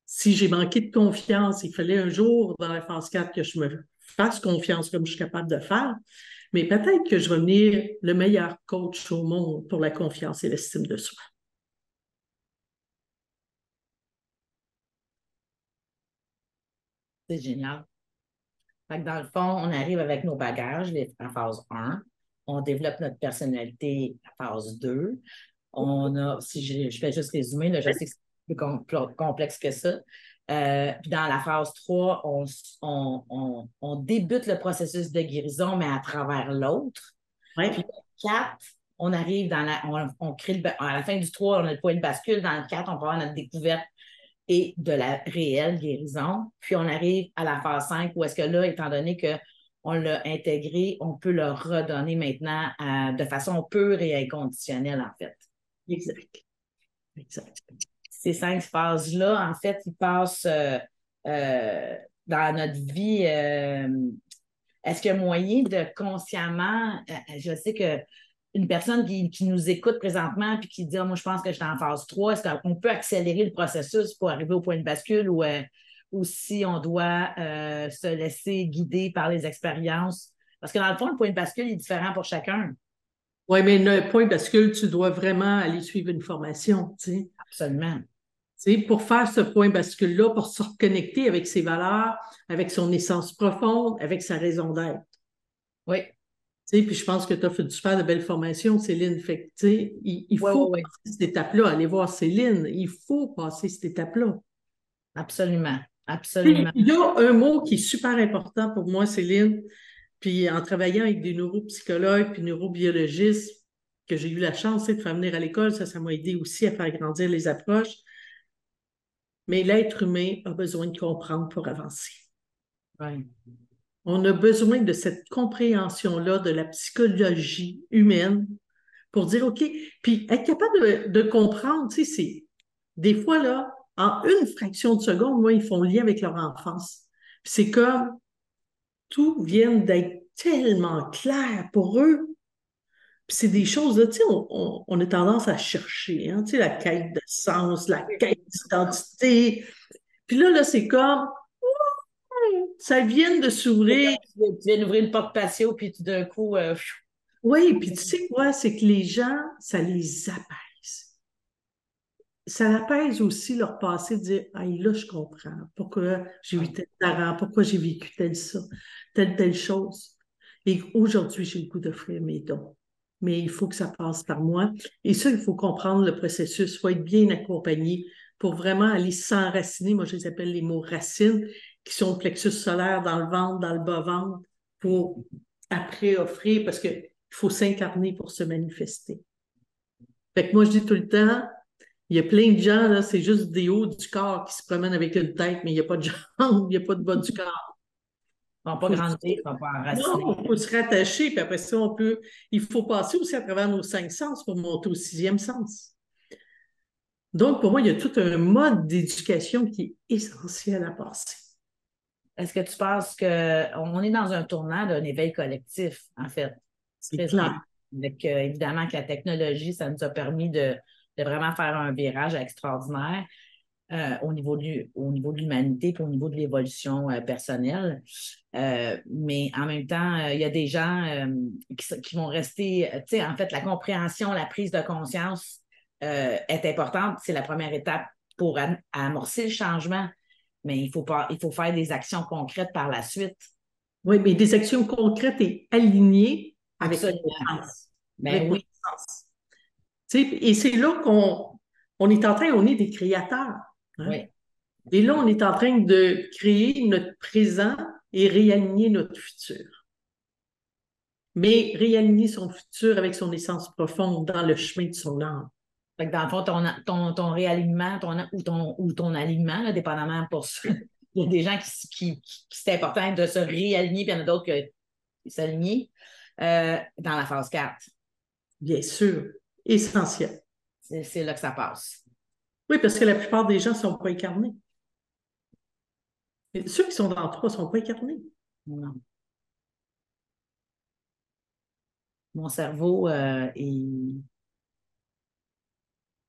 Si j'ai manqué de confiance, il fallait un jour dans la phase 4 que je me fasse confiance comme je suis capable de faire. Mais peut-être que je vais venir le meilleur coach au monde pour la confiance et l'estime de soi. C'est génial. dans le fond, on arrive avec nos bagages en phase 1. On développe notre personnalité à phase 2 on a, si je, fais juste résumer, je sais que c'est plus complexe que ça. Euh, puis dans la phase 3, on, débute le processus de guérison, mais à travers l'autre. Puis 4, on arrive dans la. On, crée à la fin du 3, on a le point de bascule. Dans le 4, on peut avoir notre découverte et de la réelle guérison. Puis on arrive à la phase 5 où est-ce que là, étant donné que on l'a intégré, on peut le redonner maintenant de façon pure et inconditionnelle, en fait. Exact. Exact. Ces cinq phases-là, en fait, ils passent euh, euh, dans notre vie. Euh, est-ce qu'il y a moyen de consciemment, je sais que une personne qui, nous écoute présentement puis qui dit ah, Moi, je pense que je suis en phase 3, est-ce qu'on peut accélérer le processus pour arriver au point de bascule ou, euh, ou si on doit euh, se laisser guider par les expériences? Parce que dans le fond, le point de bascule est différent pour chacun. Oui, mais le point de bascule, tu dois vraiment aller suivre une formation. Tu sais. Absolument. Tu sais, pour faire ce point bascule-là, pour se reconnecter avec ses valeurs, avec son essence profonde, avec sa raison d'être. Oui puis je pense que tu as fait du super de belles formations, Céline. Fait il, il faut passer cette étape-là. Aller voir Céline, il faut passer cette étape-là. Absolument. Absolument. il y a un mot qui est super important pour moi, Céline. Puis en travaillant avec des neuropsychologues puis neurobiologistes, que j'ai eu la chance de faire venir à l'école, ça, ça m'a aidé aussi à faire grandir les approches. Mais l'être humain a besoin de comprendre pour avancer. On a besoin de cette compréhension-là de la psychologie humaine pour dire, OK, puis être capable de, comprendre, tu sais, c'est des fois, là, en une fraction de seconde, moi, ils font lien avec leur enfance. C'est comme tout vient d'être tellement clair pour eux. Puis c'est des choses, là, tu sais, on, a tendance à chercher, hein, tu sais, la quête de sens, la quête d'identité. Puis là, là, c'est comme, ça vient de s'ouvrir. Tu viens d'ouvrir une porte patio, puis tout d'un coup. Euh, oui, puis tu sais quoi, c'est que les gens, ça les apaise. Ça apaise aussi leur passé, de dire Ah, là, je comprends pourquoi j'ai eu tel parent, pourquoi j'ai vécu telle ça, telle, telle chose. Et aujourd'hui, j'ai le goût d'offrir mes dons. Mais il faut que ça passe par moi. Et ça, il faut comprendre le processus. Il faut être bien accompagné pour vraiment aller s'enraciner. Moi, je les appelle les mots racines qui sont plexus solaire dans le ventre, dans le bas-ventre, pour après offrir, parce qu'il faut s'incarner pour se manifester. Fait que moi, je dis tout le temps, il y a plein de gens, là, c'est juste des hauts du corps qui se promènent avec une tête, mais il n'y a pas de jambes, il n'y a pas de bas du corps. Ils ne pas grandir, ils ne pas enraciner. Non, il faut se rattacher, puis après ça, on peut. Il faut passer aussi à travers nos cinq sens pour monter au sixième sens. Donc, pour moi, il y a tout un mode d'éducation qui est essentiel à passer. Est-ce que tu penses qu'on est dans un tournant d'un éveil collectif, en fait? C'est clair. Avec, euh, évidemment que la technologie, ça nous a permis de, vraiment faire un virage extraordinaire euh, au niveau de, au niveau de l'humanité et au niveau de l'évolution euh, personnelle. mais en même temps, il y a des gens qui, vont rester, tu sais, en fait, la compréhension, la prise de conscience est importante. C'est la première étape pour amorcer le changement mais il faut, pas, il faut faire des actions concrètes par la suite. Oui, mais des actions concrètes et alignées avec sens. Ben oui. Et c'est là qu'on on est en train, on est des créateurs. Hein? Oui. Et là, on est en train de créer notre présent et réaligner notre futur. Mais réaligner son futur avec son essence profonde dans le chemin de son âme dans le fond, ton, ton, réalignement ton, ou, ton, ou ton alignement, dépendamment pour ça. Il y a des gens qui, qui, c'est important de se réaligner, puis il y en a d'autres qui s'aligner euh, dans la phase 4. Bien sûr, essentiel. C'est là que ça passe. Oui, parce que la plupart des gens ne sont pas incarnés. ceux qui sont dans 3 ne sont pas incarnés. Non. Mon cerveau euh, est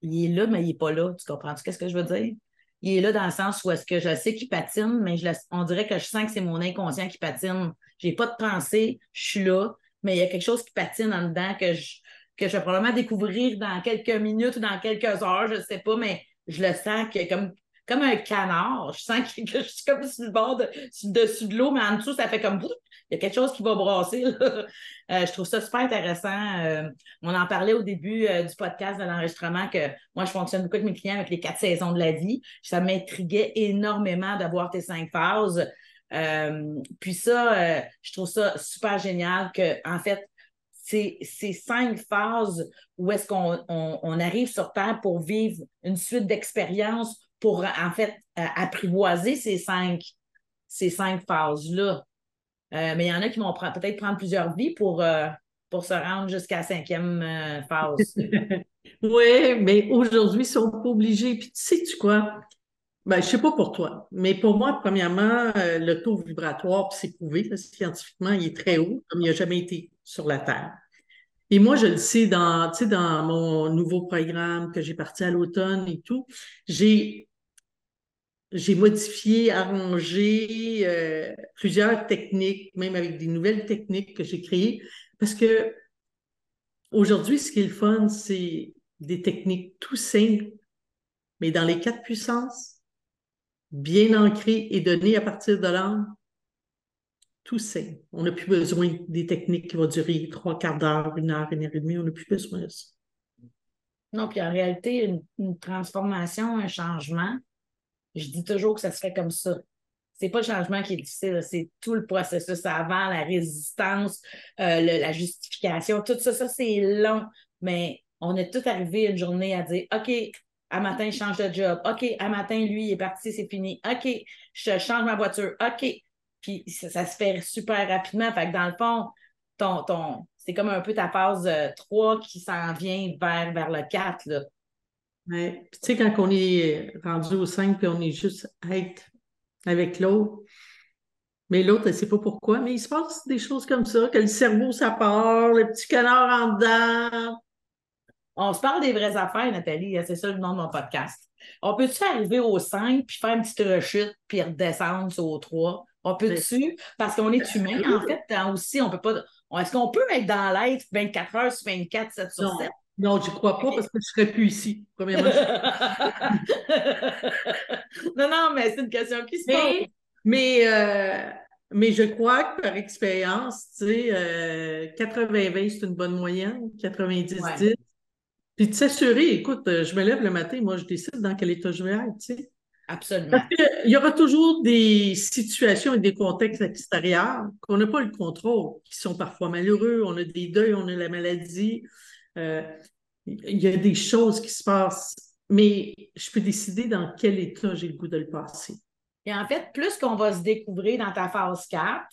il est là, mais il n'est pas là. Tu comprends -tu? Qu'est-ce que je veux dire? Il est là dans le sens où est-ce que je sais qu'il patine, mais je on dirait que je sens que c'est mon inconscient qui patine. Je n'ai pas de pensée, je suis là, mais il y a quelque chose qui patine en dedans que je, que je vais probablement découvrir dans quelques minutes ou dans quelques heures, je ne sais pas, mais je le sens que comme, comme un canard. Je sens que, je suis comme sur le bord, de, dessus de l'eau, mais en dessous, ça fait comme il y a quelque chose qui va brasser. Euh, je trouve ça super intéressant. Euh, on en parlait au début euh, du podcast de l'enregistrement que moi, je fonctionne beaucoup avec mes clients avec les quatre saisons de la vie. Ça m'intriguait énormément d'avoir tes cinq phases. puis ça, je trouve ça super génial que, en fait, ces, cinq phases où est-ce qu'on on, arrive sur Terre pour vivre une suite d'expériences pour, en fait, apprivoiser ces cinq, ces cinq phases-là. Euh, mais il y en a qui vont peut-être prendre plusieurs vies pour, euh, pour se rendre jusqu'à la cinquième euh, phase. oui, mais aujourd'hui, ils sont pas obligés. Puis tu sais-tu quoi? Ben, je sais pas pour toi, mais pour moi, premièrement, le taux vibratoire, c'est prouvé scientifiquement, il est très haut, comme il n'a jamais été sur la Terre. Et moi, je le sais dans, dans mon nouveau programme que j'ai parti à l'automne et tout, j'ai j'ai modifié, arrangé euh, plusieurs techniques, même avec des nouvelles techniques que j'ai créées, parce que aujourd'hui, ce qui est le fun, c'est des techniques tout simples, mais dans les quatre puissances, bien ancrées et données à partir de l'âme, tout simple. On n'a plus besoin des techniques qui vont durer trois quarts d'heure, une heure, une heure et demie, on n'a plus besoin de ça. Non, puis en réalité, une transformation, un changement, je dis toujours que ça se fait comme ça. C'est pas le changement qui est difficile, c'est tout le processus avant, la résistance, euh, la justification, tout ça, ça c'est long. Mais on est tout arrivé une journée à dire OK, à matin, je change de job. OK, à matin, lui, il est parti, c'est fini. OK, je change ma voiture. OK. Puis ça, se fait super rapidement. Fait que dans le fond, ton, ton, c'est comme un peu ta phase 3 euh, qui s'en vient vers, vers le 4. Là. Oui. tu sais, quand on est rendu au 5, puis on est juste être avec l'autre, mais l'autre, elle ne sait pas pourquoi, mais il se passe des choses comme ça, que le cerveau, ça part, le petit canard en dedans. On se parle des vraies affaires, Nathalie, c'est ça le nom de mon podcast. On peut-tu arriver au 5, puis faire une petite rechute, puis redescendre au 3? On peut-tu? Parce qu'on est humain, en fait, aussi, on peut pas. Est-ce qu'on peut être dans l'être 24 heures sur 24, 7 sur 7? Non, je ne crois pas parce que je ne serais plus ici, premièrement. non, non, mais c'est une question qui se pose. Mais, euh, mais je crois que par expérience, tu sais, 80-20, euh, c'est une bonne moyenne, 90-10. Puis de s'assurer, écoute, euh, je me lève le matin, moi, je décide dans quel état je vais être, tu sais. Absolument. Parce qu'il y aura toujours des situations et des contextes extérieurs qu'on n'a pas le contrôle, qui sont parfois malheureux. On a des deuils, on a la maladie. Euh, il y a des choses qui se passent, mais je peux décider dans quel état j'ai le goût de le passer. Et en fait, plus qu'on va se découvrir dans ta phase 4,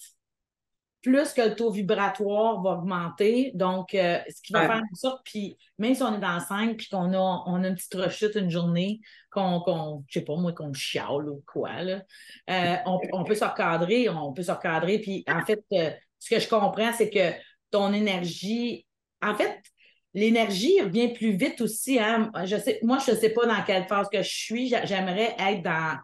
plus que le taux vibratoire va augmenter. Donc, euh, ce qui va faire en sorte, puis même si on est dans 5, puis qu'on a, on a une petite rechute une journée, qu'on, qu'on je sais pas moi, qu'on chiale ou quoi, là, euh, on, peut se recadrer, on peut se recadrer. Puis en fait, ce que je comprends, c'est que ton énergie, en fait, L'énergie revient plus vite aussi. Hein? Je sais, moi, je ne sais pas dans quelle phase que je suis. J'aimerais être dans,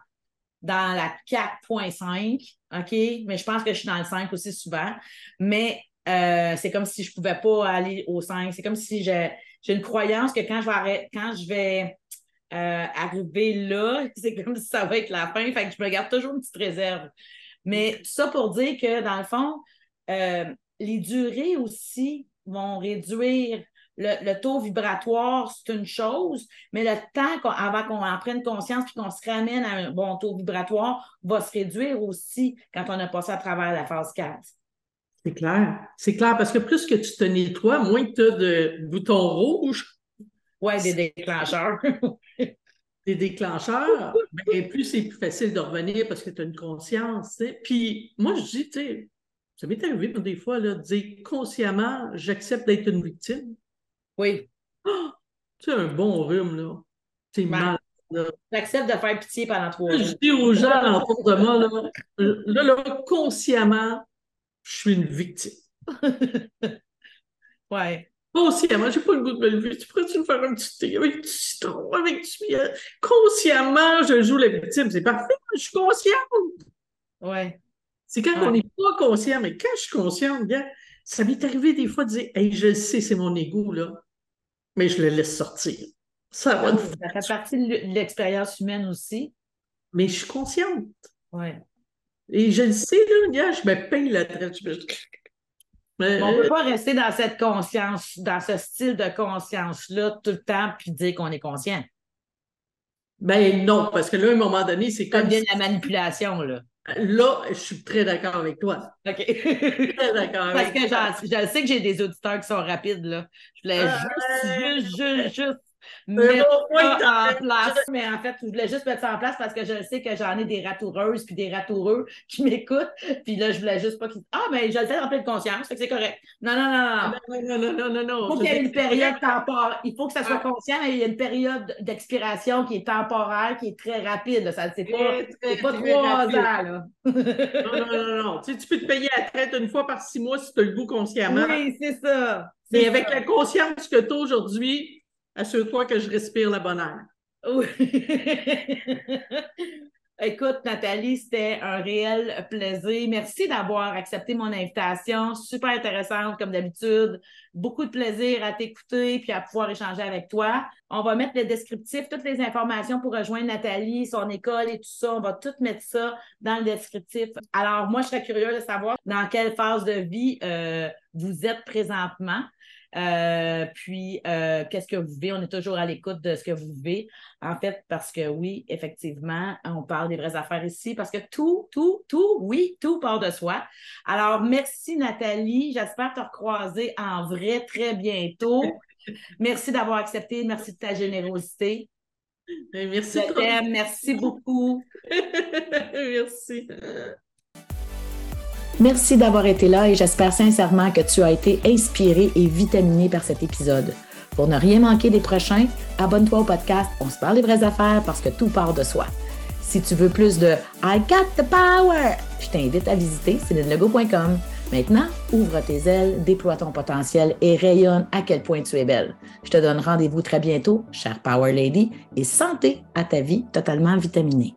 dans la 4.5, OK? Mais je pense que je suis dans le 5 aussi souvent. Mais euh, c'est comme si je ne pouvais pas aller au 5. C'est comme si j'ai une croyance que quand je vais, quand je vais euh, arriver là, c'est comme si ça va être la fin. Fait que je me garde toujours une petite réserve. Mais ça pour dire que, dans le fond, euh, les durées aussi vont réduire le, taux vibratoire, c'est une chose, mais le temps avant qu'on en prenne conscience et qu'on se ramène à un bon taux vibratoire va se réduire aussi quand on a passé à travers la phase 4. C'est clair. C'est clair parce que plus que tu te nettoies, moins tu as de boutons rouges. Oui, des déclencheurs. des déclencheurs, ben, plus c'est plus facile de revenir parce que tu as une conscience. Puis moi, je dis, tu sais, ça m'est arrivé des fois là, de dire consciemment, j'accepte d'être une victime. Oui. c'est un bon rhume, là. C'est ben, mal. J'accepte de faire pitié pendant trois jours. Je dis aux gens autour de moi, là, là, là, consciemment, je suis une victime. ouais. Consciemment, j'ai pas le goût de me lever. Tu pourrais-tu me faire un petit thé avec du citron, avec du miel? Consciemment, je joue la victime. C'est parfait, je suis consciente. Ouais. C'est quand on n'est pas conscient, mais quand je suis consciente, ça m'est arrivé des fois de dire Hey, je le sais, c'est mon ego, là mais je le laisse sortir. Ça, va ça fait partie de l'expérience humaine aussi. Mais je suis consciente. Oui. Et je le sais, là, je me paye la traite. on ne peut pas rester dans cette conscience, dans ce style de conscience-là tout le temps puis dire qu'on est conscient. Ben non, parce que là, à un moment donné, c'est comme. Ça devient la manipulation, là. Là, je suis très d'accord avec toi. OK. très d'accord avec Parce que je sais que j'ai des auditeurs qui sont rapides, là. Je voulais juste, juste, juste, juste mettre ça en place. Mais en fait, je voulais juste mettre ça en place parce que je sais que j'en ai des ratoureuses puis des ratoureux qui m'écoutent. Puis là, je voulais juste pas qu'ils. Ah, mais je le fais en pleine conscience, fait que c'est correct. Non, non, non, non. Non, non, non, non. Il faut qu'il y ait une période temporaire. Il faut que ça soit conscient et il y a une période d'expiration qui est temporaire, qui est très rapide. Ça, c'est pas, c'est pas trois ans, là. non, non, non, non. Tu, peux te payer à traite une fois par six mois si tu as le goût consciemment. Oui, c'est ça. Mais avec la conscience que tu as aujourd'hui, assure-toi que je respire le bonheur. Oui. Écoute, Nathalie, c'était un réel plaisir. Merci d'avoir accepté mon invitation. Super intéressante, comme d'habitude. Beaucoup de plaisir à t'écouter puis à pouvoir échanger avec toi. On va mettre le descriptif, toutes les informations pour rejoindre Nathalie, son école et tout ça. On va tout mettre ça dans le descriptif. Alors, moi, je serais curieuse de savoir dans quelle phase de vie euh, vous êtes présentement. Euh, puis, euh, qu'est-ce que vous vivez? On est toujours à l'écoute de ce que vous vivez. En fait, parce que oui, effectivement, on parle des vraies affaires ici, parce que tout, tout, tout, oui, tout part de soi. Alors, merci Nathalie. J'espère te recroiser en vrai très bientôt. Merci d'avoir accepté. Merci de ta générosité. Merci. Merci beaucoup. merci. Merci d'avoir été là et j'espère sincèrement que tu as été inspiré et vitaminé par cet épisode. Pour ne rien manquer des prochains, abonne-toi au podcast On se parle des vraies affaires parce que tout part de soi. Si tu veux plus de I got the power, je t'invite à visiter célinelego.com. Maintenant, ouvre tes ailes, déploie ton potentiel et rayonne à quel point tu es belle. Je te donne rendez-vous très bientôt, chère Power Lady, et santé à ta vie totalement vitaminée.